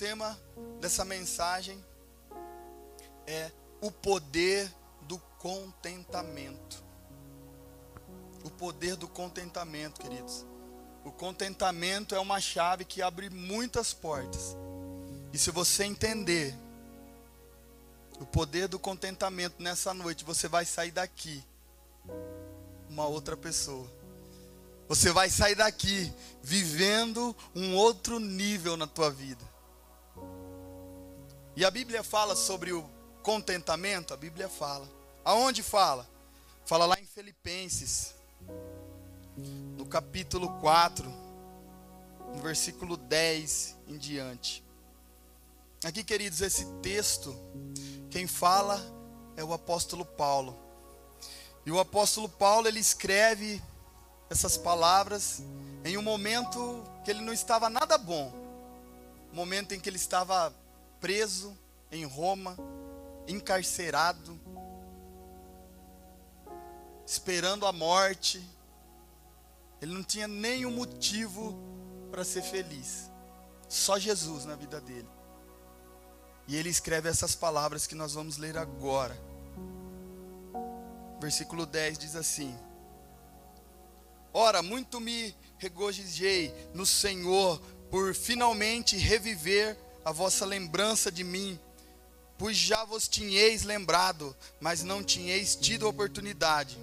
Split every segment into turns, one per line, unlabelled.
tema dessa mensagem é o poder do contentamento. O poder do contentamento, queridos. O contentamento é uma chave que abre muitas portas. E se você entender o poder do contentamento nessa noite, você vai sair daqui uma outra pessoa. Você vai sair daqui vivendo um outro nível na tua vida. E a Bíblia fala sobre o contentamento? A Bíblia fala. Aonde fala? Fala lá em Filipenses, no capítulo 4, no versículo 10 em diante. Aqui, queridos, esse texto, quem fala é o apóstolo Paulo. E o apóstolo Paulo, ele escreve essas palavras em um momento que ele não estava nada bom. Momento em que ele estava preso em Roma, encarcerado, esperando a morte. Ele não tinha nenhum motivo para ser feliz. Só Jesus na vida dele. E ele escreve essas palavras que nós vamos ler agora. Versículo 10 diz assim: Ora, muito me regozijei no Senhor por finalmente reviver a vossa lembrança de mim, pois já vos tinhais lembrado, mas não tinhais tido oportunidade.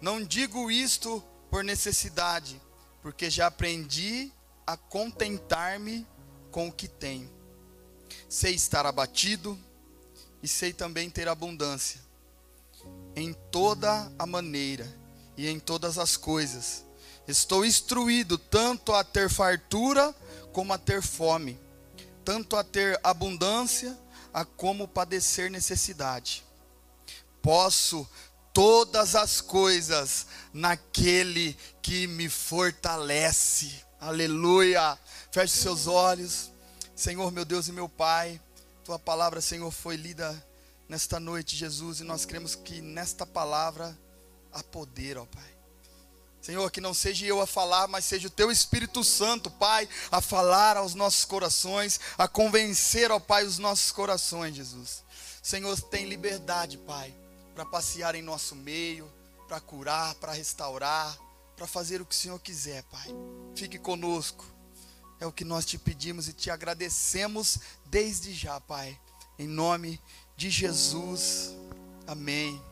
Não digo isto por necessidade, porque já aprendi a contentar-me com o que tenho. Sei estar abatido e sei também ter abundância. Em toda a maneira e em todas as coisas. Estou instruído tanto a ter fartura como a ter fome tanto a ter abundância, a como padecer necessidade. Posso todas as coisas naquele que me fortalece. Aleluia. Feche seus olhos. Senhor, meu Deus e meu Pai, tua palavra, Senhor, foi lida nesta noite, Jesus, e nós cremos que nesta palavra há poder, ó Pai. Senhor, que não seja eu a falar, mas seja o teu Espírito Santo, Pai, a falar aos nossos corações, a convencer, ó Pai, os nossos corações, Jesus. Senhor, tem liberdade, Pai, para passear em nosso meio, para curar, para restaurar, para fazer o que o Senhor quiser, Pai. Fique conosco. É o que nós te pedimos e te agradecemos desde já, Pai. Em nome de Jesus. Amém.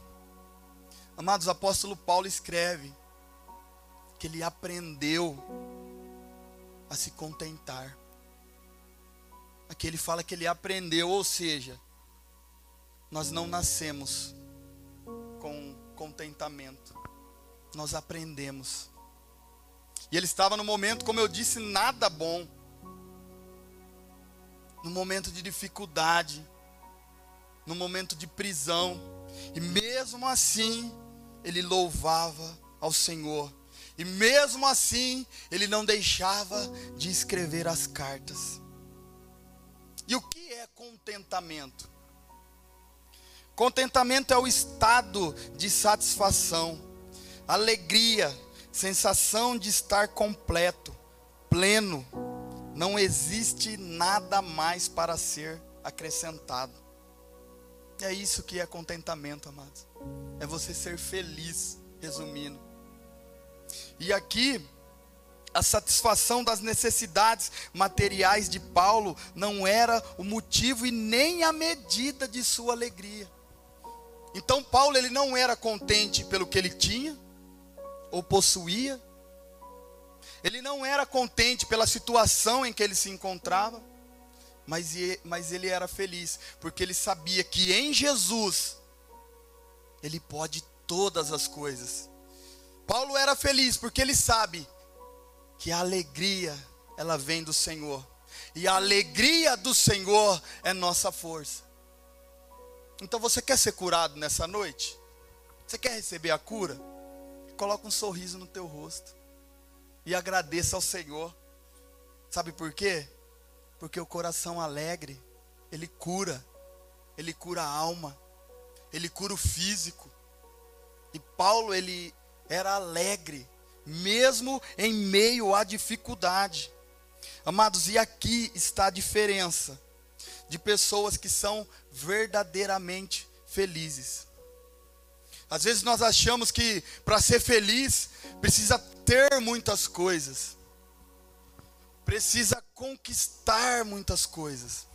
Amados, apóstolo Paulo escreve que ele aprendeu a se contentar. Aqui ele fala que ele aprendeu, ou seja, nós não nascemos com contentamento, nós aprendemos. E ele estava no momento, como eu disse, nada bom, no momento de dificuldade, no momento de prisão, e mesmo assim, ele louvava ao Senhor e mesmo assim, ele não deixava de escrever as cartas. E o que é contentamento? Contentamento é o estado de satisfação, alegria, sensação de estar completo, pleno. Não existe nada mais para ser acrescentado. É isso que é contentamento, amados. É você ser feliz, resumindo. E aqui, a satisfação das necessidades materiais de Paulo não era o motivo e nem a medida de sua alegria. Então Paulo ele não era contente pelo que ele tinha ou possuía. Ele não era contente pela situação em que ele se encontrava, mas, mas ele era feliz, porque ele sabia que em Jesus ele pode todas as coisas. Paulo era feliz porque ele sabe que a alegria ela vem do Senhor. E a alegria do Senhor é nossa força. Então você quer ser curado nessa noite? Você quer receber a cura? Coloca um sorriso no teu rosto e agradeça ao Senhor. Sabe por quê? Porque o coração alegre, ele cura. Ele cura a alma. Ele cura o físico. E Paulo ele era alegre, mesmo em meio à dificuldade. Amados, e aqui está a diferença de pessoas que são verdadeiramente felizes. Às vezes nós achamos que para ser feliz precisa ter muitas coisas, precisa conquistar muitas coisas.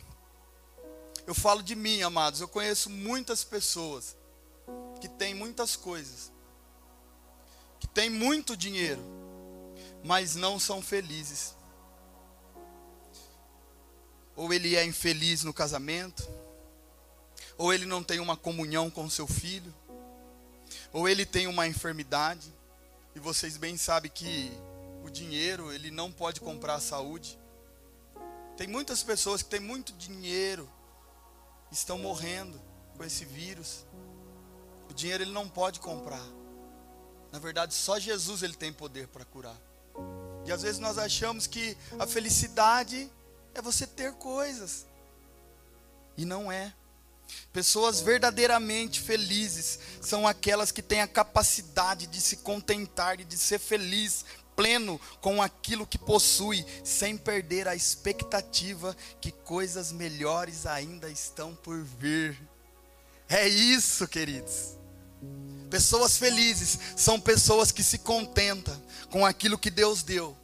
Eu falo de mim, amados, eu conheço muitas pessoas que têm muitas coisas, que têm muito dinheiro, mas não são felizes. Ou ele é infeliz no casamento, ou ele não tem uma comunhão com seu filho, ou ele tem uma enfermidade, e vocês bem sabem que o dinheiro, ele não pode comprar a saúde. Tem muitas pessoas que têm muito dinheiro, estão morrendo com esse vírus. O dinheiro ele não pode comprar. Na verdade, só Jesus ele tem poder para curar. E às vezes nós achamos que a felicidade é você ter coisas. E não é. Pessoas verdadeiramente felizes são aquelas que têm a capacidade de se contentar e de ser feliz, pleno com aquilo que possui, sem perder a expectativa que coisas melhores ainda estão por vir. É isso, queridos. Pessoas felizes são pessoas que se contentam com aquilo que Deus deu,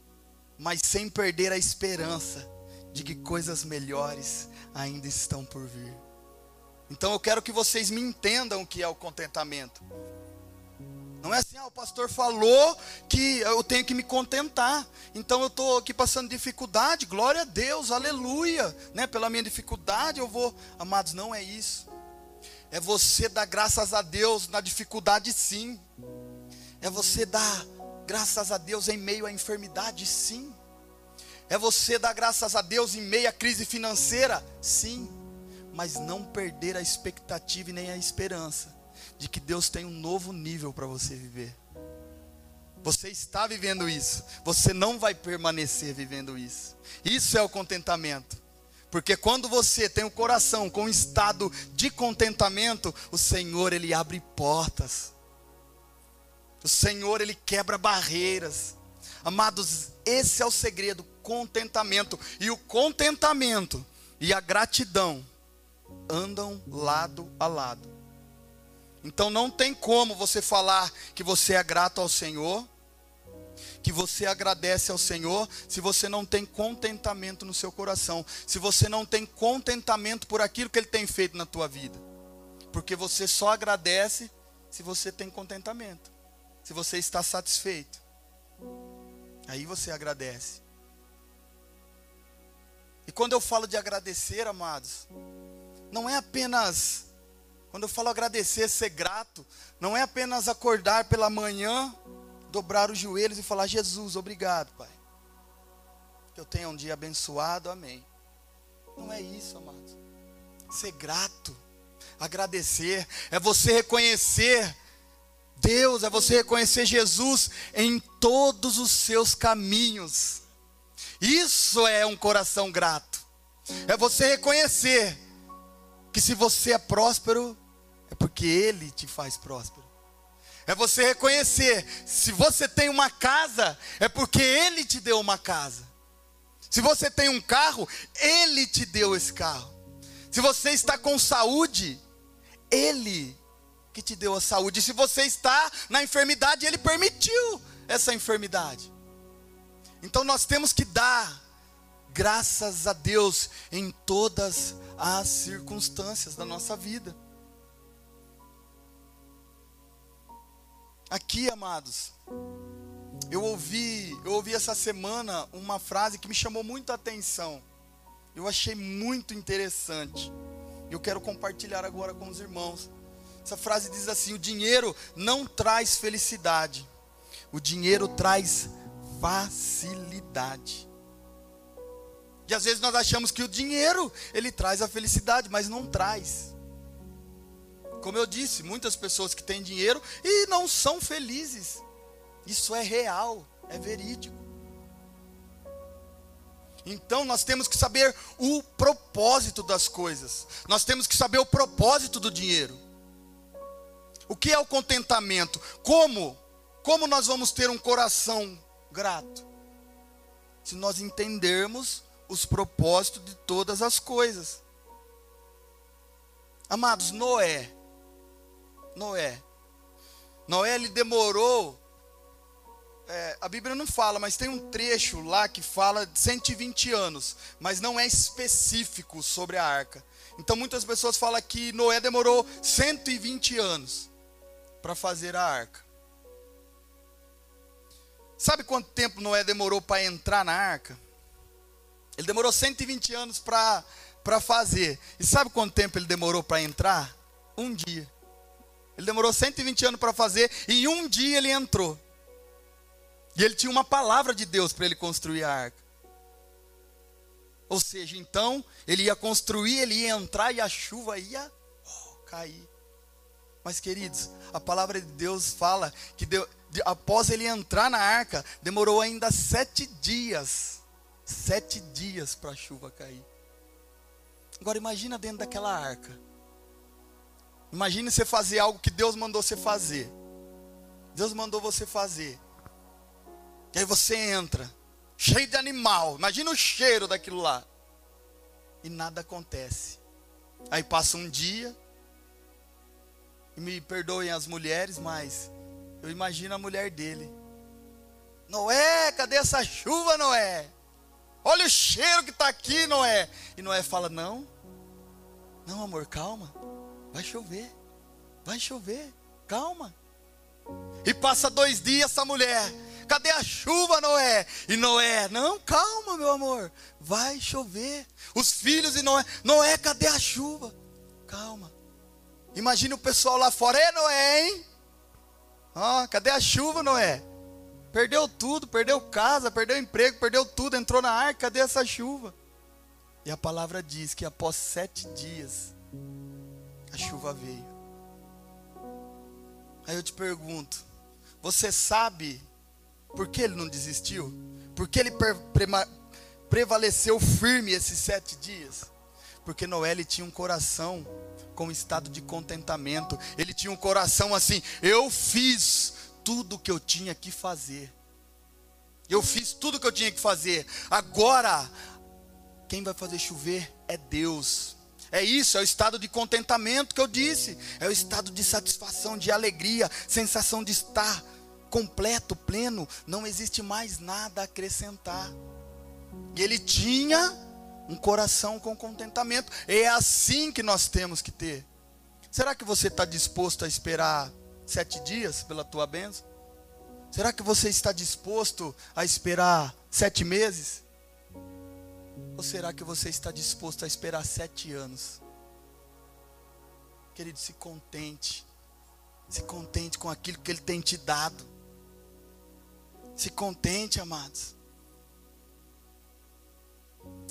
mas sem perder a esperança de que coisas melhores ainda estão por vir. Então eu quero que vocês me entendam o que é o contentamento. Não é assim, ah, o pastor falou que eu tenho que me contentar. Então eu estou aqui passando dificuldade, glória a Deus, aleluia. Né? Pela minha dificuldade eu vou. Amados, não é isso. É você dar graças a Deus na dificuldade, sim. É você dar graças a Deus em meio à enfermidade, sim. É você dar graças a Deus em meio à crise financeira, sim mas não perder a expectativa e nem a esperança de que Deus tem um novo nível para você viver. Você está vivendo isso, você não vai permanecer vivendo isso. Isso é o contentamento. Porque quando você tem o coração com um estado de contentamento, o Senhor ele abre portas. O Senhor ele quebra barreiras. Amados, esse é o segredo, contentamento. E o contentamento e a gratidão andam lado a lado. Então não tem como você falar que você é grato ao Senhor, que você agradece ao Senhor, se você não tem contentamento no seu coração, se você não tem contentamento por aquilo que Ele tem feito na tua vida. Porque você só agradece se você tem contentamento, se você está satisfeito. Aí você agradece. E quando eu falo de agradecer, amados, não é apenas, quando eu falo agradecer, ser grato, não é apenas acordar pela manhã, dobrar os joelhos e falar: Jesus, obrigado, Pai. Que eu tenha um dia abençoado, amém. Não é isso, amados. Ser grato, agradecer, é você reconhecer Deus, é você reconhecer Jesus em todos os seus caminhos. Isso é um coração grato. É você reconhecer que se você é próspero, é porque Ele te faz próspero. É você reconhecer, se você tem uma casa, é porque Ele te deu uma casa. Se você tem um carro, Ele te deu esse carro. Se você está com saúde, Ele que te deu a saúde. Se você está na enfermidade, Ele permitiu essa enfermidade. Então nós temos que dar graças a Deus em todas as circunstâncias da nossa vida. Aqui, amados, eu ouvi, eu ouvi essa semana uma frase que me chamou muito a atenção. Eu achei muito interessante. Eu quero compartilhar agora com os irmãos. Essa frase diz assim: o dinheiro não traz felicidade. O dinheiro traz facilidade. E às vezes nós achamos que o dinheiro, ele traz a felicidade, mas não traz. Como eu disse, muitas pessoas que têm dinheiro e não são felizes. Isso é real, é verídico. Então nós temos que saber o propósito das coisas. Nós temos que saber o propósito do dinheiro. O que é o contentamento? Como? Como nós vamos ter um coração grato? se nós entendermos os propósitos de todas as coisas. Amados, Noé. Noé. Noé ele demorou. É, a Bíblia não fala, mas tem um trecho lá que fala de 120 anos, mas não é específico sobre a arca. Então muitas pessoas falam que Noé demorou 120 anos para fazer a arca. Sabe quanto tempo Noé demorou para entrar na arca? Ele demorou 120 anos para fazer. E sabe quanto tempo ele demorou para entrar? Um dia. Ele demorou 120 anos para fazer e em um dia ele entrou. E ele tinha uma palavra de Deus para ele construir a arca. Ou seja, então, ele ia construir, ele ia entrar e a chuva ia oh, cair. Mas, queridos, a palavra de Deus fala que após ele entrar na arca, demorou ainda sete dias. Sete dias para a chuva cair. Agora imagina dentro daquela arca. Imagine você fazer algo que Deus mandou você fazer. Deus mandou você fazer. E aí você entra, cheio de animal. Imagina o cheiro daquilo lá. E nada acontece. Aí passa um dia. E me perdoem as mulheres, mas eu imagino a mulher dele. Noé, cadê essa chuva, Noé? Olha o cheiro que está aqui, Noé. E Noé fala: Não, não, amor, calma. Vai chover, vai chover, calma. E passa dois dias essa mulher. Cadê a chuva, Noé? E Noé, não, calma, meu amor. Vai chover. Os filhos de Noé, Noé, cadê a chuva? Calma. Imagina o pessoal lá fora, é Noé, hein? Ah, cadê a chuva, Noé? Perdeu tudo, perdeu casa, perdeu emprego, perdeu tudo, entrou na arca, cadê essa chuva? E a palavra diz que após sete dias, a chuva veio. Aí eu te pergunto: você sabe por que ele não desistiu? Por que ele prevaleceu firme esses sete dias? Porque Noé ele tinha um coração com estado de contentamento. Ele tinha um coração assim: eu fiz tudo o que eu tinha que fazer. Eu fiz tudo o que eu tinha que fazer. Agora, quem vai fazer chover é Deus. É isso, é o estado de contentamento que eu disse. É o estado de satisfação, de alegria, sensação de estar completo, pleno. Não existe mais nada a acrescentar. E ele tinha um coração com contentamento. É assim que nós temos que ter. Será que você está disposto a esperar sete dias pela tua bênção? Será que você está disposto a esperar sete meses? Ou será que você está disposto a esperar sete anos? Querido, se contente. Se contente com aquilo que Ele tem te dado. Se contente, amados.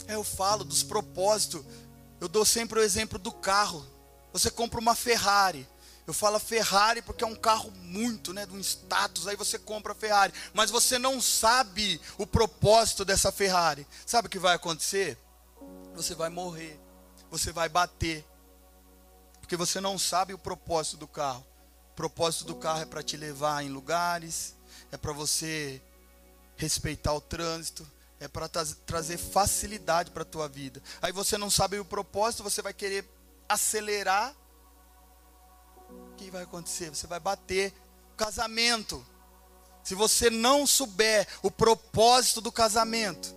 Eu falo dos propósitos. Eu dou sempre o exemplo do carro. Você compra uma Ferrari. Eu falo Ferrari porque é um carro muito, né, de um status, aí você compra a Ferrari, mas você não sabe o propósito dessa Ferrari. Sabe o que vai acontecer? Você vai morrer. Você vai bater. Porque você não sabe o propósito do carro. O propósito do carro é para te levar em lugares, é para você respeitar o trânsito, é para trazer facilidade para a tua vida. Aí você não sabe o propósito, você vai querer acelerar. O que vai acontecer? Você vai bater. Casamento. Se você não souber o propósito do casamento,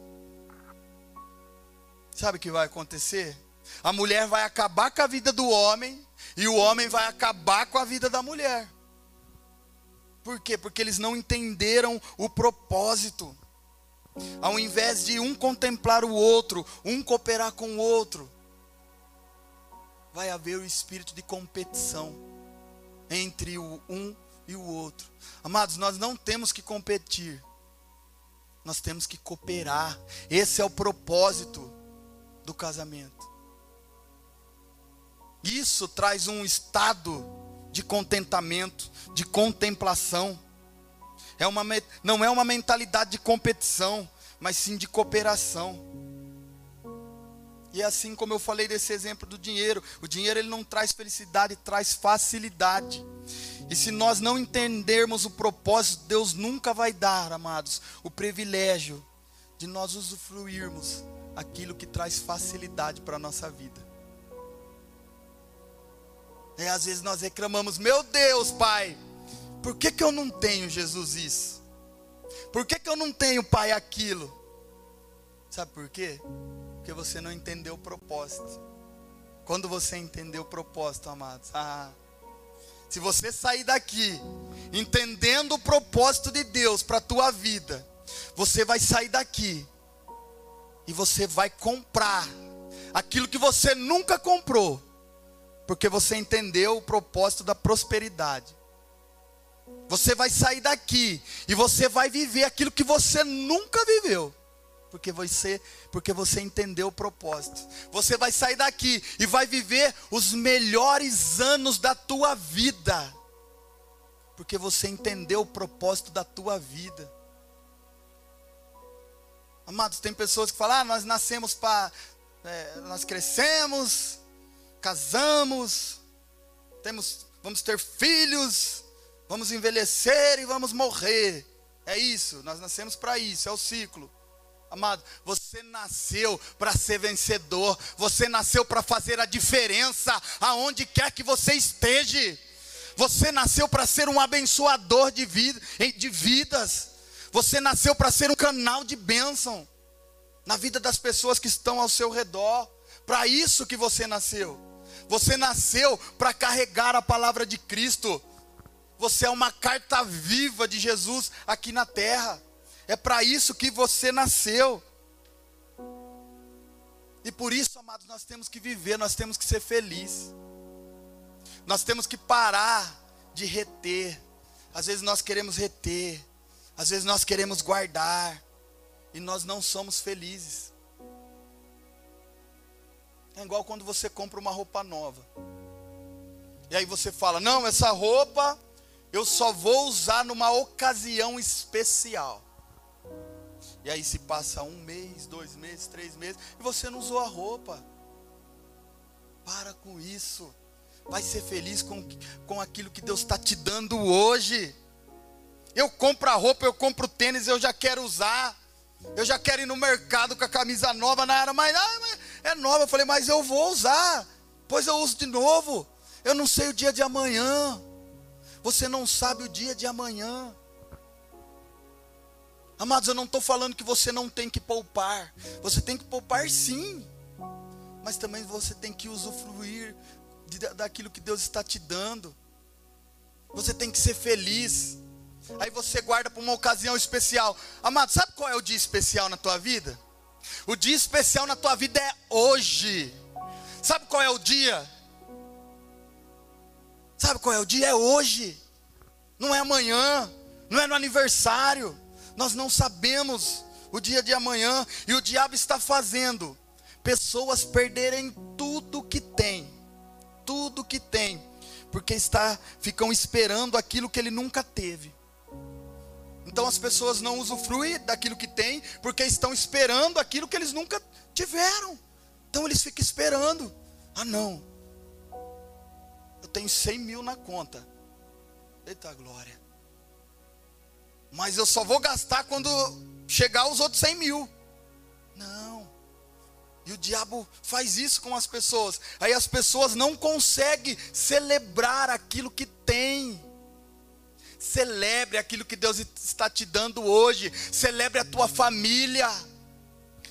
sabe o que vai acontecer? A mulher vai acabar com a vida do homem e o homem vai acabar com a vida da mulher. Por quê? Porque eles não entenderam o propósito. Ao invés de um contemplar o outro, um cooperar com o outro, vai haver o espírito de competição entre o um e o outro. Amados, nós não temos que competir, nós temos que cooperar. Esse é o propósito do casamento. Isso traz um estado de contentamento, de contemplação. É uma, não é uma mentalidade de competição, mas sim de cooperação. E assim como eu falei desse exemplo do dinheiro, o dinheiro ele não traz felicidade, traz facilidade. E se nós não entendermos o propósito, Deus nunca vai dar, amados, o privilégio de nós usufruirmos aquilo que traz facilidade para a nossa vida. E às vezes nós reclamamos, meu Deus, Pai, por que, que eu não tenho, Jesus, isso? Por que, que eu não tenho, Pai, aquilo? Sabe por quê? Porque você não entendeu o propósito. Quando você entendeu o propósito, amados, ah, se você sair daqui entendendo o propósito de Deus para a tua vida, você vai sair daqui e você vai comprar aquilo que você nunca comprou, porque você entendeu o propósito da prosperidade. Você vai sair daqui e você vai viver aquilo que você nunca viveu. Porque você, porque você entendeu o propósito. Você vai sair daqui e vai viver os melhores anos da tua vida. Porque você entendeu o propósito da tua vida. Amados, tem pessoas que falam: ah, nós nascemos para. É, nós crescemos, casamos, temos, vamos ter filhos, vamos envelhecer e vamos morrer. É isso, nós nascemos para isso, é o ciclo. Amado, você nasceu para ser vencedor, você nasceu para fazer a diferença aonde quer que você esteja. Você nasceu para ser um abençoador de, vida, de vidas. Você nasceu para ser um canal de bênção na vida das pessoas que estão ao seu redor. Para isso que você nasceu. Você nasceu para carregar a palavra de Cristo. Você é uma carta viva de Jesus aqui na terra. É para isso que você nasceu. E por isso, amados, nós temos que viver, nós temos que ser felizes. Nós temos que parar de reter. Às vezes nós queremos reter, às vezes nós queremos guardar, e nós não somos felizes. É igual quando você compra uma roupa nova. E aí você fala: Não, essa roupa eu só vou usar numa ocasião especial. E aí se passa um mês, dois meses, três meses, e você não usou a roupa. Para com isso. Vai ser feliz com, com aquilo que Deus está te dando hoje. Eu compro a roupa, eu compro tênis, eu já quero usar. Eu já quero ir no mercado com a camisa nova na era, mas, ah, mas é nova. Eu falei, mas eu vou usar. Pois eu uso de novo. Eu não sei o dia de amanhã. Você não sabe o dia de amanhã. Amados, eu não estou falando que você não tem que poupar. Você tem que poupar sim. Mas também você tem que usufruir de, daquilo que Deus está te dando. Você tem que ser feliz. Aí você guarda para uma ocasião especial. Amado, sabe qual é o dia especial na tua vida? O dia especial na tua vida é hoje. Sabe qual é o dia? Sabe qual é o dia? É hoje. Não é amanhã. Não é no aniversário. Nós não sabemos o dia de amanhã e o diabo está fazendo pessoas perderem tudo que tem, tudo que tem, porque está ficam esperando aquilo que ele nunca teve. Então as pessoas não usufruem daquilo que tem, porque estão esperando aquilo que eles nunca tiveram. Então eles ficam esperando. Ah não, eu tenho 100 mil na conta. Eita glória mas eu só vou gastar quando chegar os outros 100 mil. Não. E o diabo faz isso com as pessoas. Aí as pessoas não conseguem celebrar aquilo que tem. Celebre aquilo que Deus está te dando hoje. Celebre a tua família.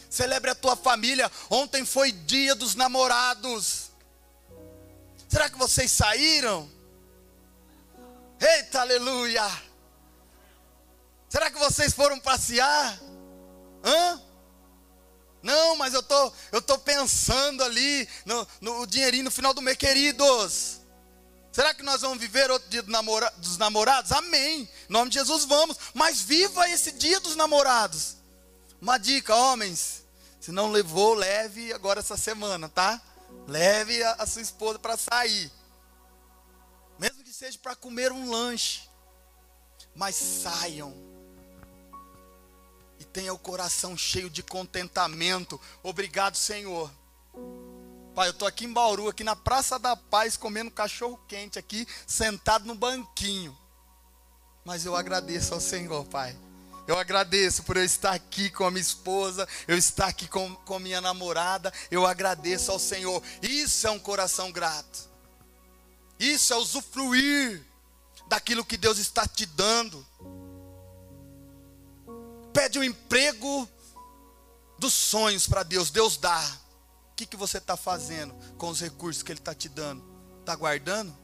Celebre a tua família. Ontem foi dia dos namorados. Será que vocês saíram? Eita, aleluia! Será que vocês foram passear? Hã? Não, mas eu tô, eu tô pensando ali no, no dinheirinho no final do mês, queridos. Será que nós vamos viver outro dia do namora, dos namorados? Amém. Em nome de Jesus vamos. Mas viva esse dia dos namorados. Uma dica, homens. Se não levou, leve agora essa semana, tá? Leve a, a sua esposa para sair. Mesmo que seja para comer um lanche. Mas saiam tenha o coração cheio de contentamento. Obrigado, Senhor. Pai, eu estou aqui em Bauru, aqui na Praça da Paz, comendo cachorro quente aqui, sentado no banquinho. Mas eu agradeço ao Senhor, Pai. Eu agradeço por eu estar aqui com a minha esposa, eu estar aqui com, com minha namorada. Eu agradeço ao Senhor. Isso é um coração grato. Isso é usufruir daquilo que Deus está te dando. Pede um emprego dos sonhos para Deus, Deus dá. O que, que você está fazendo com os recursos que Ele está te dando? Está guardando?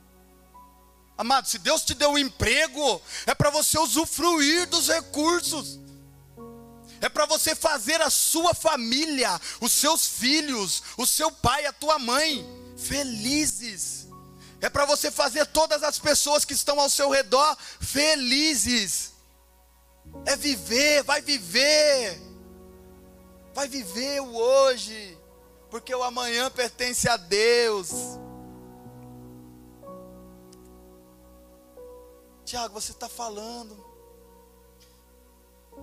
Amado, se Deus te deu um emprego, é para você usufruir dos recursos, é para você fazer a sua família, os seus filhos, o seu pai, a tua mãe, felizes, é para você fazer todas as pessoas que estão ao seu redor felizes, é viver, vai viver, vai viver o hoje, porque o amanhã pertence a Deus. Tiago, você está falando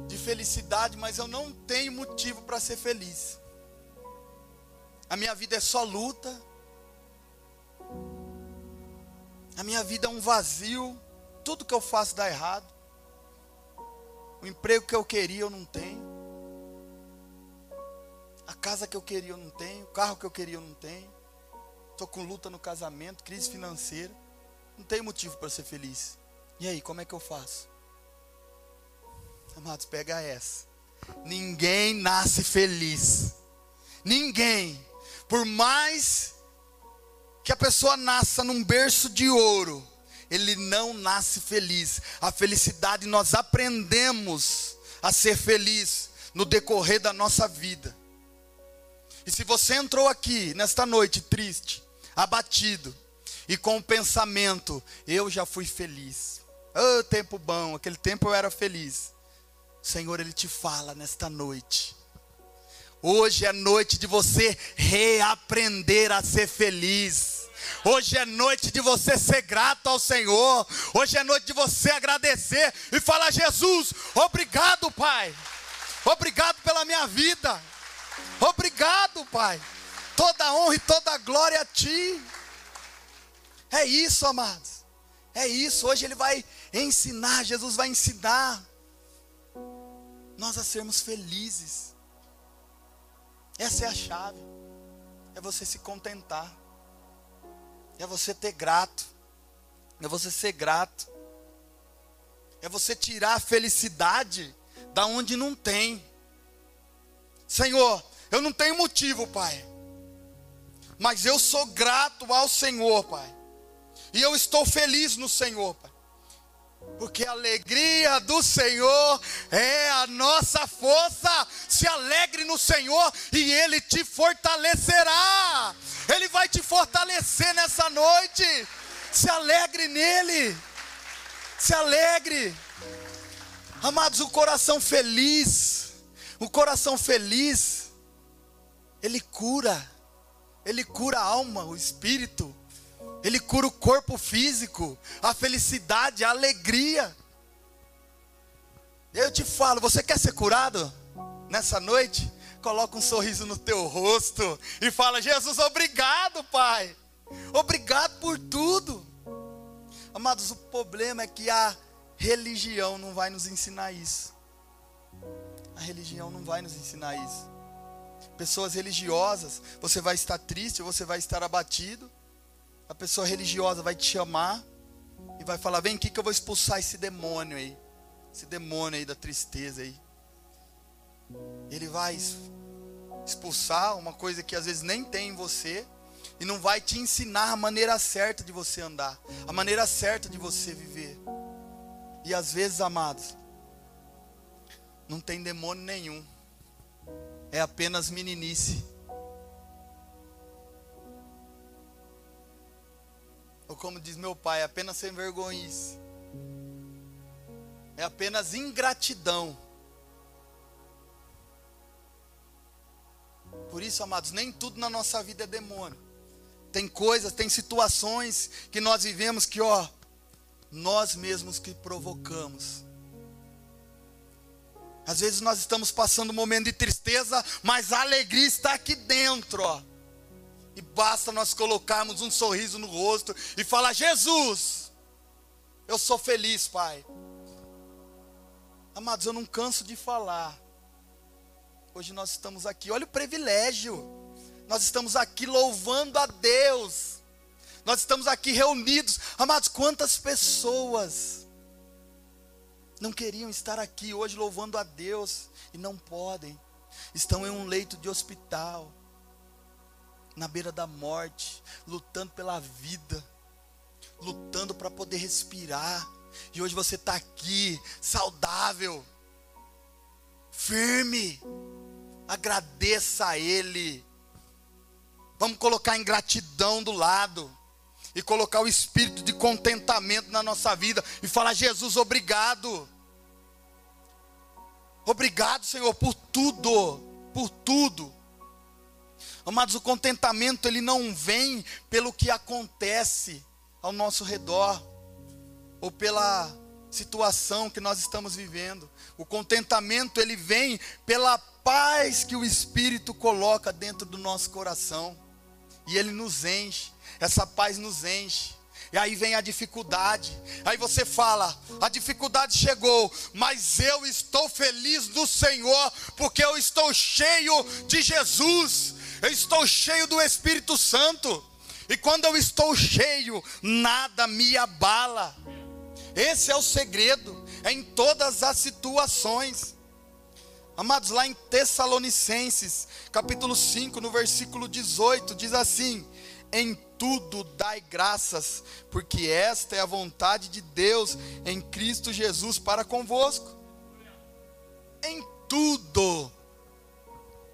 de felicidade, mas eu não tenho motivo para ser feliz. A minha vida é só luta. A minha vida é um vazio. Tudo que eu faço dá errado. O emprego que eu queria eu não tenho. A casa que eu queria eu não tenho. O carro que eu queria eu não tenho. Estou com luta no casamento, crise financeira. Não tenho motivo para ser feliz. E aí, como é que eu faço? Amados, pega essa. Ninguém nasce feliz. Ninguém. Por mais que a pessoa nasça num berço de ouro, ele não nasce feliz. A felicidade nós aprendemos a ser feliz no decorrer da nossa vida. E se você entrou aqui nesta noite triste, abatido e com o pensamento, eu já fui feliz. Oh, tempo bom, aquele tempo eu era feliz. O Senhor, Ele te fala nesta noite. Hoje é noite de você reaprender a ser feliz. Hoje é noite de você ser grato ao Senhor. Hoje é noite de você agradecer e falar: Jesus, obrigado, Pai. Obrigado pela minha vida. Obrigado, Pai. Toda honra e toda glória a Ti. É isso, amados. É isso. Hoje Ele vai ensinar, Jesus vai ensinar nós a sermos felizes. Essa é a chave. É você se contentar. É você ter grato. É você ser grato. É você tirar a felicidade da onde não tem. Senhor, eu não tenho motivo, Pai. Mas eu sou grato ao Senhor, Pai. E eu estou feliz no Senhor, Pai. Porque a alegria do Senhor é a nossa força. Se alegre no Senhor e Ele te fortalecerá. Ele vai te fortalecer nessa noite. Se alegre nele. Se alegre. Amados, o coração feliz, o coração feliz, ele cura, ele cura a alma, o espírito. Ele cura o corpo físico, a felicidade, a alegria. Eu te falo, você quer ser curado nessa noite? Coloca um sorriso no teu rosto e fala: Jesus, obrigado, Pai. Obrigado por tudo. Amados, o problema é que a religião não vai nos ensinar isso. A religião não vai nos ensinar isso. Pessoas religiosas, você vai estar triste, você vai estar abatido a pessoa religiosa vai te chamar e vai falar: vem aqui que eu vou expulsar esse demônio aí, esse demônio aí da tristeza aí. Ele vai expulsar uma coisa que às vezes nem tem em você e não vai te ensinar a maneira certa de você andar, a maneira certa de você viver. E às vezes, amados, não tem demônio nenhum, é apenas meninice. Ou como diz meu pai, apenas sem vergonhice. É apenas ingratidão. Por isso, amados, nem tudo na nossa vida é demônio. Tem coisas, tem situações que nós vivemos que, ó, nós mesmos que provocamos. Às vezes nós estamos passando um momento de tristeza, mas a alegria está aqui dentro, ó. E basta nós colocarmos um sorriso no rosto e falar: Jesus, eu sou feliz, Pai. Amados, eu não canso de falar. Hoje nós estamos aqui, olha o privilégio. Nós estamos aqui louvando a Deus. Nós estamos aqui reunidos. Amados, quantas pessoas não queriam estar aqui hoje louvando a Deus e não podem. Estão em um leito de hospital, na beira da morte, lutando pela vida, lutando para poder respirar. E hoje você está aqui, saudável, firme. Agradeça a Ele. Vamos colocar ingratidão do lado e colocar o espírito de contentamento na nossa vida e falar: Jesus, obrigado. Obrigado, Senhor, por tudo, por tudo. Amados, o contentamento ele não vem pelo que acontece ao nosso redor ou pela situação que nós estamos vivendo. O contentamento ele vem pela paz que o Espírito coloca dentro do nosso coração e ele nos enche essa paz nos enche. E aí vem a dificuldade. Aí você fala: a dificuldade chegou, mas eu estou feliz do Senhor, porque eu estou cheio de Jesus, eu estou cheio do Espírito Santo. E quando eu estou cheio, nada me abala. Esse é o segredo, é em todas as situações. Amados, lá em Tessalonicenses, capítulo 5, no versículo 18, diz assim: em tudo dai graças, porque esta é a vontade de Deus em Cristo Jesus para convosco. Em tudo.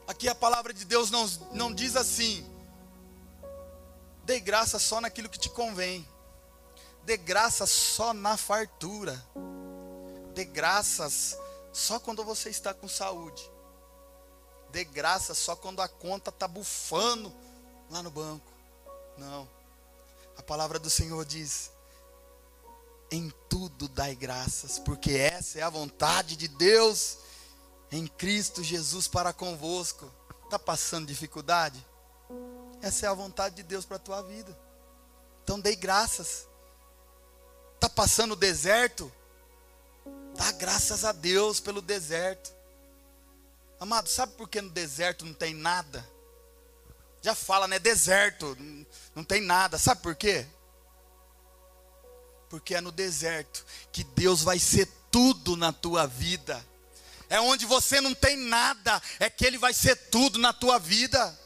Aqui a palavra de Deus não, não diz assim: dê graça só naquilo que te convém, dê graça só na fartura, dê graças só quando você está com saúde, dê graça só quando a conta está bufando lá no banco. Não. A palavra do Senhor diz: em tudo dai graças, porque essa é a vontade de Deus em Cristo Jesus para convosco. Está passando dificuldade? Essa é a vontade de Deus para a tua vida. Então dei graças. Está passando deserto? Dá graças a Deus pelo deserto. Amado, sabe por que no deserto não tem nada? Já fala, né? Deserto, não tem nada. Sabe por quê? Porque é no deserto que Deus vai ser tudo na tua vida. É onde você não tem nada, é que Ele vai ser tudo na tua vida.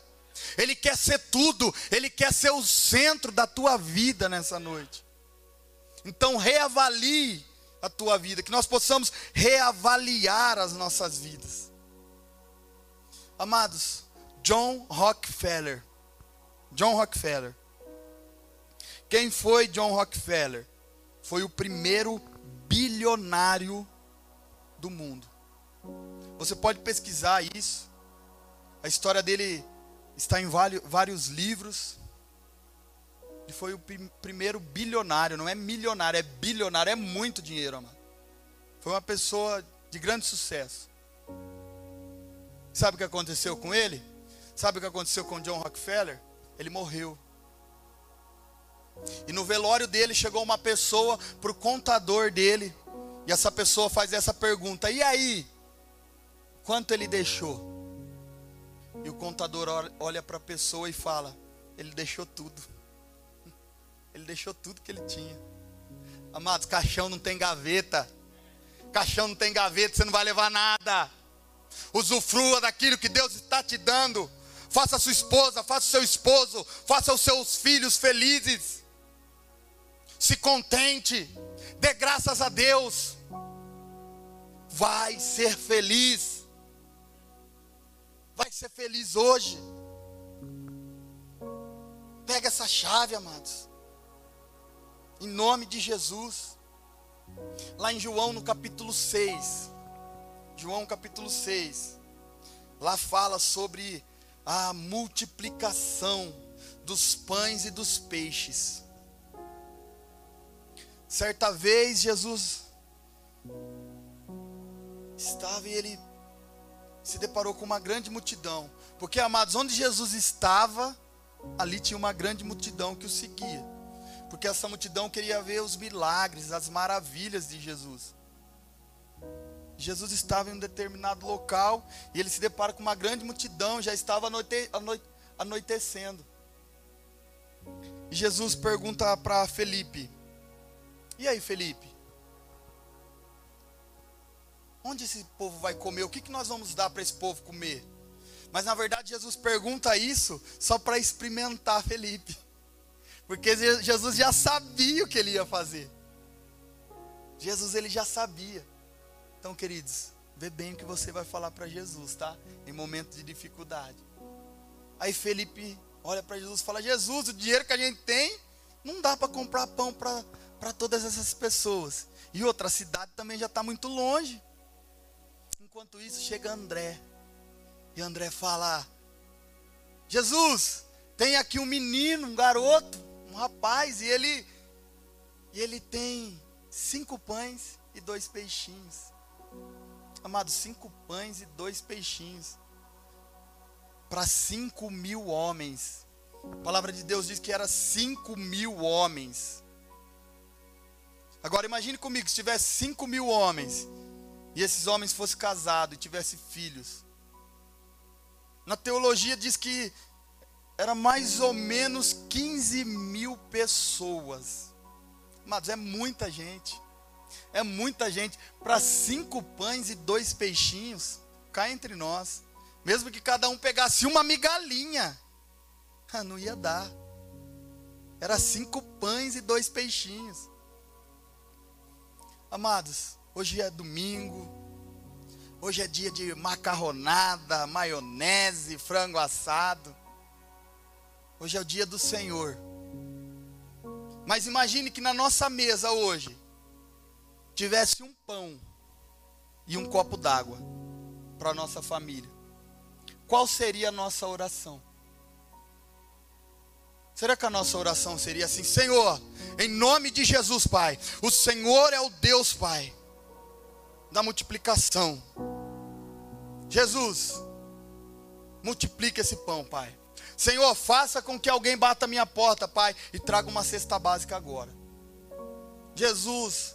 Ele quer ser tudo, Ele quer ser o centro da tua vida nessa noite. Então reavalie a tua vida, que nós possamos reavaliar as nossas vidas. Amados, John Rockefeller. John Rockefeller. Quem foi John Rockefeller? Foi o primeiro bilionário do mundo. Você pode pesquisar isso. A história dele está em vários livros. Ele foi o primeiro bilionário, não é milionário, é bilionário, é muito dinheiro, amado. Foi uma pessoa de grande sucesso. Sabe o que aconteceu com ele? Sabe o que aconteceu com John Rockefeller? Ele morreu. E no velório dele chegou uma pessoa para o contador dele. E essa pessoa faz essa pergunta: E aí? Quanto ele deixou? E o contador olha para a pessoa e fala: Ele deixou tudo. Ele deixou tudo que ele tinha. Amados, caixão não tem gaveta. Caixão não tem gaveta, você não vai levar nada. Usufrua daquilo que Deus está te dando faça sua esposa, faça seu esposo, faça os seus filhos felizes. Se contente, dê graças a Deus. Vai ser feliz. Vai ser feliz hoje. Pega essa chave, amados. Em nome de Jesus. Lá em João no capítulo 6. João capítulo 6. Lá fala sobre a multiplicação dos pães e dos peixes. Certa vez Jesus estava e ele se deparou com uma grande multidão. Porque, amados, onde Jesus estava, ali tinha uma grande multidão que o seguia. Porque essa multidão queria ver os milagres, as maravilhas de Jesus. Jesus estava em um determinado local e ele se depara com uma grande multidão, já estava anoite, anoite, anoitecendo. E Jesus pergunta para Felipe: E aí, Felipe? Onde esse povo vai comer? O que, que nós vamos dar para esse povo comer? Mas na verdade Jesus pergunta isso só para experimentar Felipe. Porque Jesus já sabia o que ele ia fazer. Jesus ele já sabia. Então, queridos, vê bem o que você vai falar para Jesus, tá? Em momento de dificuldade. Aí Felipe olha para Jesus e fala: Jesus, o dinheiro que a gente tem não dá para comprar pão para todas essas pessoas. E outra cidade também já está muito longe. Enquanto isso, chega André. E André fala: Jesus, tem aqui um menino, um garoto, um rapaz, e ele, e ele tem cinco pães e dois peixinhos. Amados, cinco pães e dois peixinhos. Para cinco mil homens. A palavra de Deus diz que era cinco mil homens. Agora imagine comigo, se tivesse cinco mil homens, e esses homens fossem casados e tivessem filhos. Na teologia diz que era mais ou menos 15 mil pessoas. Mas é muita gente. É muita gente. Para cinco pães e dois peixinhos, cá entre nós. Mesmo que cada um pegasse uma migalhinha, ah, não ia dar. Era cinco pães e dois peixinhos. Amados, hoje é domingo. Hoje é dia de macarronada, maionese, frango assado. Hoje é o dia do Senhor. Mas imagine que na nossa mesa hoje tivesse um pão e um copo d'água para nossa família. Qual seria a nossa oração? Será que a nossa oração seria assim: Senhor, em nome de Jesus, Pai, o Senhor é o Deus, Pai da multiplicação. Jesus, multiplique esse pão, Pai. Senhor, faça com que alguém bata a minha porta, Pai, e traga uma cesta básica agora. Jesus,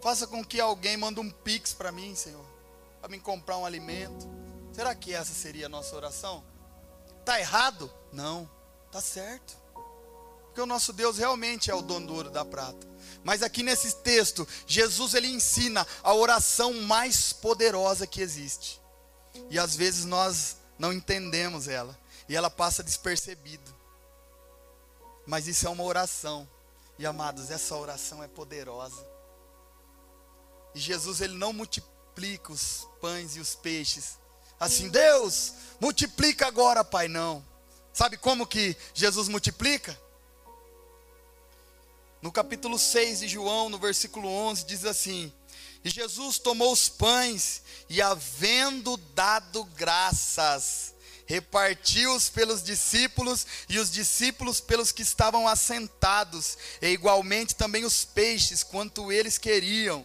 faça com que alguém mande um pix para mim, Senhor, para me comprar um alimento. Será que essa seria a nossa oração? Tá errado? Não, tá certo. Porque o nosso Deus realmente é o dono do ouro da prata. Mas aqui nesse texto, Jesus ele ensina a oração mais poderosa que existe. E às vezes nós não entendemos ela, e ela passa despercebida. Mas isso é uma oração. E amados, essa oração é poderosa. E Jesus ele não multiplica os pães e os peixes. Assim, Deus, multiplica agora, Pai, não. Sabe como que Jesus multiplica? No capítulo 6 de João, no versículo 11, diz assim: E Jesus tomou os pães e, havendo dado graças, repartiu-os pelos discípulos e os discípulos pelos que estavam assentados, e igualmente também os peixes, quanto eles queriam.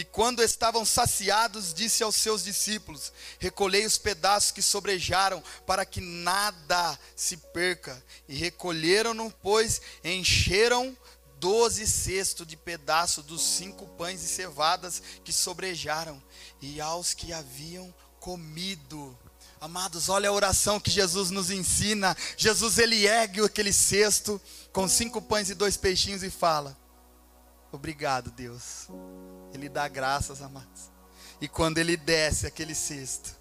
E quando estavam saciados, disse aos seus discípulos: Recolhei os pedaços que sobrejaram, para que nada se perca. E recolheram-no, pois encheram doze cestos de pedaço dos cinco pães e cevadas que sobrejaram, e aos que haviam comido. Amados, olha a oração que Jesus nos ensina. Jesus ele ergue aquele cesto com cinco pães e dois peixinhos e fala: Obrigado, Deus. Ele dá graças, amados. E quando ele desce aquele cesto,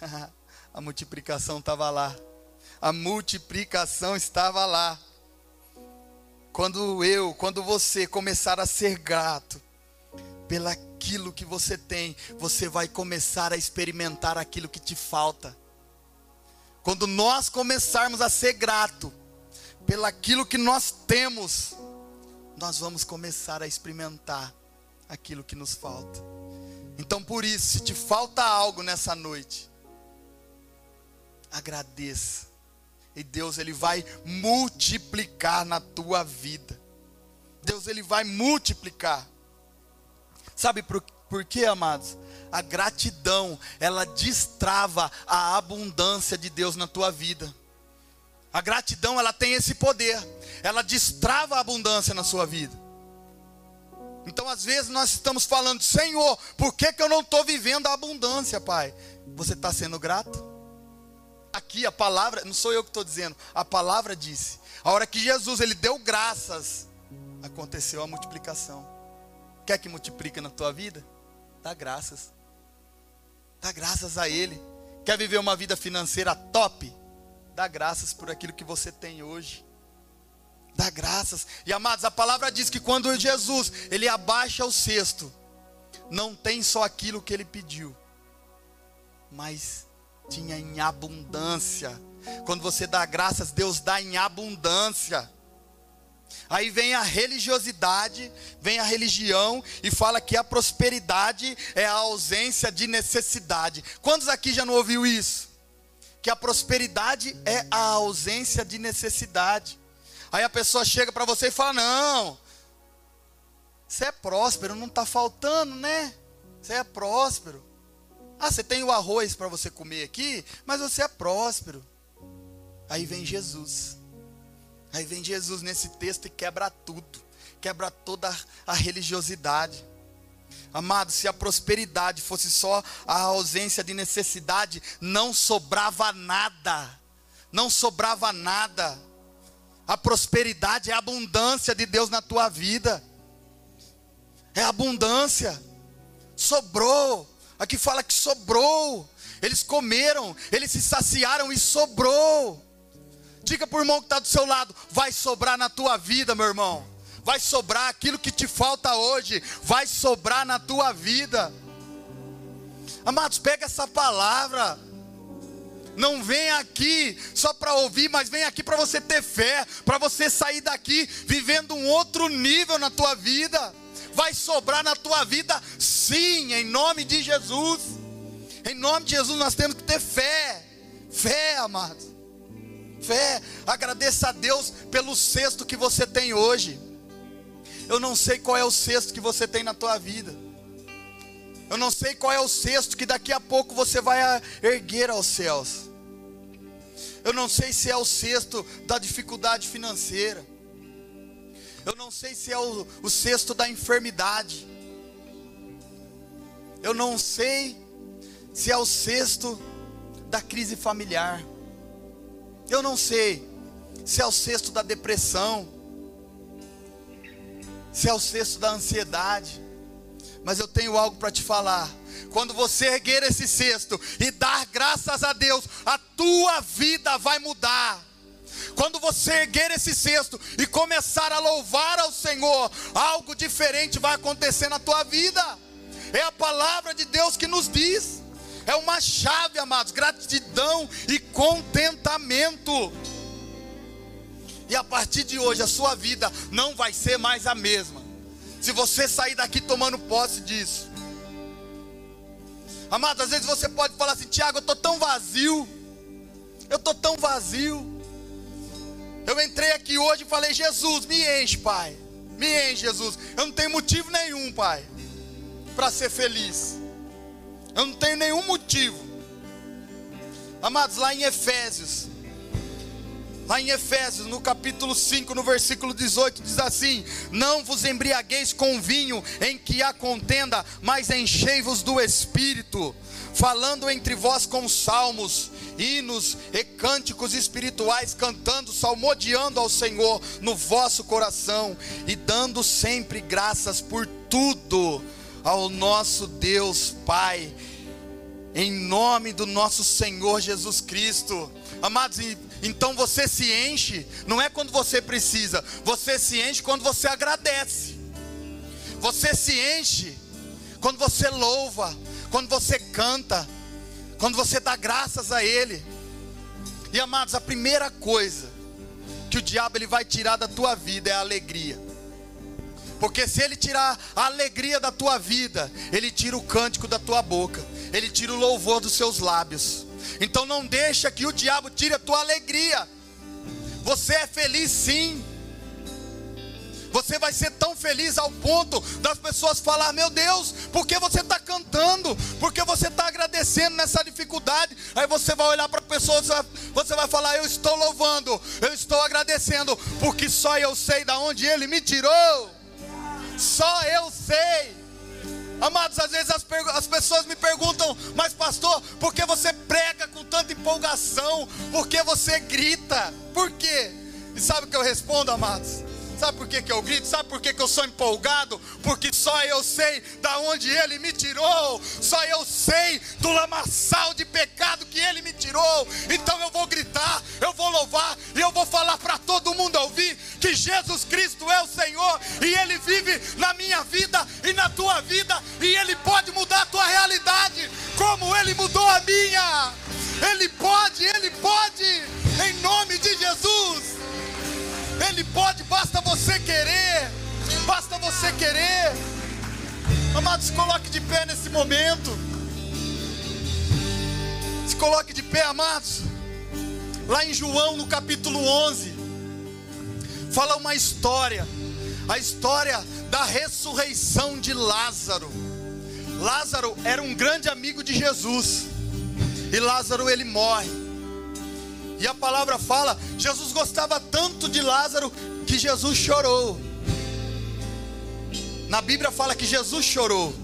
a multiplicação estava lá. A multiplicação estava lá. Quando eu, quando você começar a ser grato pelaquilo que você tem, você vai começar a experimentar aquilo que te falta. Quando nós começarmos a ser grato pelaquilo que nós temos, nós vamos começar a experimentar aquilo que nos falta. Então, por isso, se te falta algo nessa noite, agradeça e Deus ele vai multiplicar na tua vida. Deus ele vai multiplicar. Sabe por, por quê, amados? A gratidão, ela destrava a abundância de Deus na tua vida. A gratidão, ela tem esse poder. Ela destrava a abundância na sua vida. Então, às vezes, nós estamos falando, Senhor, por que, que eu não estou vivendo a abundância, Pai? Você está sendo grato? Aqui a palavra, não sou eu que estou dizendo, a palavra disse. A hora que Jesus ele deu graças, aconteceu a multiplicação. Quer que multiplique na tua vida? Dá graças. Dá graças a Ele. Quer viver uma vida financeira top? Dá graças por aquilo que você tem hoje. Dá graças. E amados, a palavra diz que quando Jesus, ele abaixa o cesto, não tem só aquilo que ele pediu, mas tinha em abundância. Quando você dá graças, Deus dá em abundância. Aí vem a religiosidade, vem a religião e fala que a prosperidade é a ausência de necessidade. Quantos aqui já não ouviu isso? Que a prosperidade é a ausência de necessidade. Aí a pessoa chega para você e fala: Não, você é próspero, não está faltando, né? Você é próspero. Ah, você tem o arroz para você comer aqui, mas você é próspero. Aí vem Jesus. Aí vem Jesus nesse texto e quebra tudo, quebra toda a religiosidade. Amado, se a prosperidade fosse só a ausência de necessidade, não sobrava nada. Não sobrava nada. A prosperidade é a abundância de Deus na tua vida. É abundância. Sobrou. Aqui fala que sobrou. Eles comeram, eles se saciaram e sobrou. Diga para o irmão que está do seu lado: vai sobrar na tua vida, meu irmão. Vai sobrar aquilo que te falta hoje, vai sobrar na tua vida. Amados, pega essa palavra. Não vem aqui só para ouvir, mas vem aqui para você ter fé, para você sair daqui vivendo um outro nível na tua vida. Vai sobrar na tua vida, sim, em nome de Jesus. Em nome de Jesus nós temos que ter fé. Fé, amados fé, agradeça a Deus pelo cesto que você tem hoje. Eu não sei qual é o cesto que você tem na tua vida. Eu não sei qual é o cesto que daqui a pouco você vai erguer aos céus. Eu não sei se é o cesto da dificuldade financeira. Eu não sei se é o, o cesto da enfermidade. Eu não sei se é o cesto da crise familiar. Eu não sei se é o cesto da depressão, se é o cesto da ansiedade, mas eu tenho algo para te falar. Quando você erguer esse cesto e dar graças a Deus, a tua vida vai mudar. Quando você erguer esse cesto e começar a louvar ao Senhor, algo diferente vai acontecer na tua vida. É a palavra de Deus que nos diz. É uma chave, amados, gratidão e contentamento. E a partir de hoje a sua vida não vai ser mais a mesma. Se você sair daqui tomando posse disso. Amado, às vezes você pode falar assim, Tiago, eu estou tão vazio. Eu estou tão vazio. Eu entrei aqui hoje e falei, Jesus, me enche, Pai. Me enche, Jesus. Eu não tenho motivo nenhum, Pai, para ser feliz. Eu não tenho nenhum motivo. Amados, lá em Efésios, lá em Efésios, no capítulo 5, no versículo 18, diz assim: Não vos embriagueis com vinho em que há contenda, mas enchei-vos do espírito, falando entre vós com salmos, hinos e cânticos espirituais, cantando, salmodiando ao Senhor no vosso coração e dando sempre graças por tudo ao nosso Deus Pai, em nome do nosso Senhor Jesus Cristo. Amados, então você se enche, não é quando você precisa, você se enche quando você agradece. Você se enche quando você louva, quando você canta, quando você dá graças a Ele. E amados, a primeira coisa que o diabo ele vai tirar da tua vida é a alegria. Porque se ele tirar a alegria da tua vida, ele tira o cântico da tua boca, ele tira o louvor dos seus lábios. Então não deixa que o diabo tire a tua alegria. Você é feliz sim. Você vai ser tão feliz ao ponto das pessoas falar: Meu Deus, por que você está cantando? Por que você está agradecendo nessa dificuldade? Aí você vai olhar para a pessoa, você vai falar: Eu estou louvando, eu estou agradecendo, porque só eu sei de onde ele me tirou. Só eu sei. Amados, às vezes as, as, pessoas me perguntam, mas pastor, por que você prega com tanta empolgação? Por que você grita? Por quê? E sabe o que eu respondo, amados? Sabe por que, que eu grito? Sabe por que, que eu sou empolgado? Porque só eu sei da onde Ele me tirou. Só eu sei do lamaçal de pecado que Ele me tirou. Então eu vou gritar, eu vou louvar e eu vou falar para todo mundo ouvir que Jesus Cristo é o Senhor e Ele vive na minha vida e na tua vida e Ele pode mudar a tua realidade como Ele mudou a minha. Ele pode, Ele pode, em nome de Jesus. Ele pode, basta você querer. Basta você querer. Amados, coloque de pé nesse momento. Se coloque de pé, amados. Lá em João, no capítulo 11, fala uma história. A história da ressurreição de Lázaro. Lázaro era um grande amigo de Jesus. E Lázaro ele morre. E a palavra fala: Jesus gostava tanto de Lázaro que Jesus chorou. Na Bíblia fala que Jesus chorou.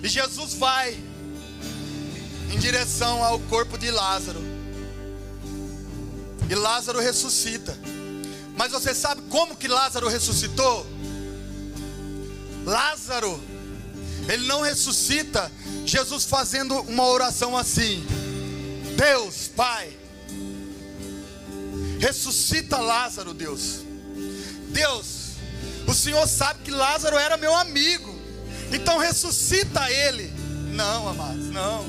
E Jesus vai em direção ao corpo de Lázaro. E Lázaro ressuscita. Mas você sabe como que Lázaro ressuscitou? Lázaro, ele não ressuscita, Jesus fazendo uma oração assim. Deus, Pai, ressuscita Lázaro, Deus. Deus, o Senhor sabe que Lázaro era meu amigo, então ressuscita ele. Não, amados, não.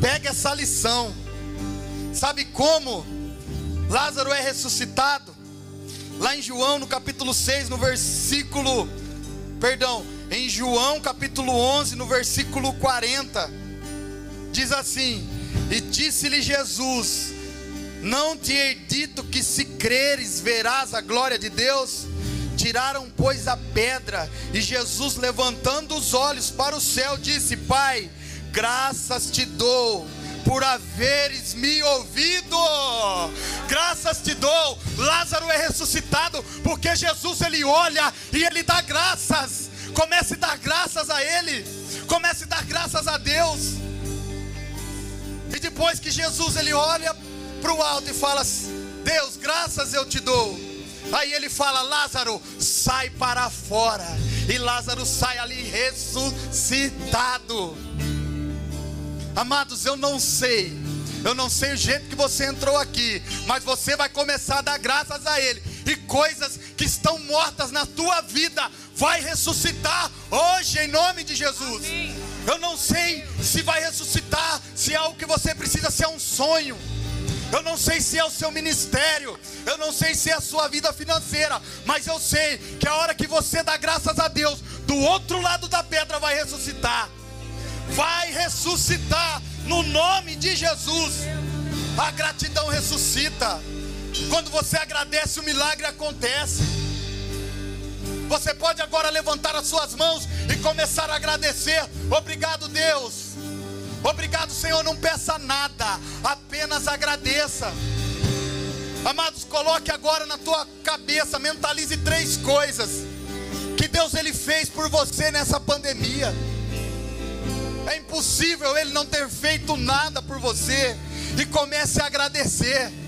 Pega essa lição. Sabe como Lázaro é ressuscitado? Lá em João, no capítulo 6, no versículo, perdão, em João, capítulo 11, no versículo 40, diz assim: e disse-lhe Jesus: Não te hei dito que se creres verás a glória de Deus? Tiraram, pois, a pedra, e Jesus, levantando os olhos para o céu, disse: Pai, graças te dou por haveres me ouvido. Graças te dou. Lázaro é ressuscitado porque Jesus ele olha e ele dá graças. Comece a dar graças a ele. Comece a dar graças a Deus. E depois que Jesus ele olha para o alto e fala: Deus, graças eu te dou. Aí ele fala: Lázaro, sai para fora. E Lázaro sai ali ressuscitado. Amados, eu não sei. Eu não sei o jeito que você entrou aqui, mas você vai começar a dar graças a Ele. E coisas que estão mortas na tua vida vai ressuscitar hoje em nome de Jesus. Amém. Eu não sei se vai ressuscitar, se é algo que você precisa, se é um sonho. Eu não sei se é o seu ministério, eu não sei se é a sua vida financeira, mas eu sei que a hora que você dá graças a Deus, do outro lado da pedra vai ressuscitar. Vai ressuscitar no nome de Jesus. A gratidão ressuscita. Quando você agradece, o milagre acontece. Você pode agora levantar as suas mãos e começar a agradecer. Obrigado, Deus. Obrigado, Senhor. Não peça nada, apenas agradeça. Amados, coloque agora na tua cabeça, mentalize três coisas que Deus ele fez por você nessa pandemia. É impossível ele não ter feito nada por você e comece a agradecer.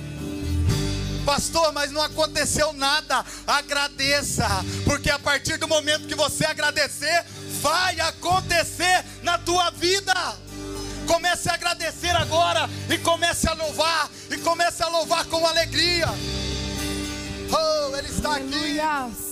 Pastor, mas não aconteceu nada. Agradeça, porque a partir do momento que você agradecer, vai acontecer na tua vida. Comece a agradecer agora e comece a louvar e comece a louvar com alegria. Oh, ele está aqui.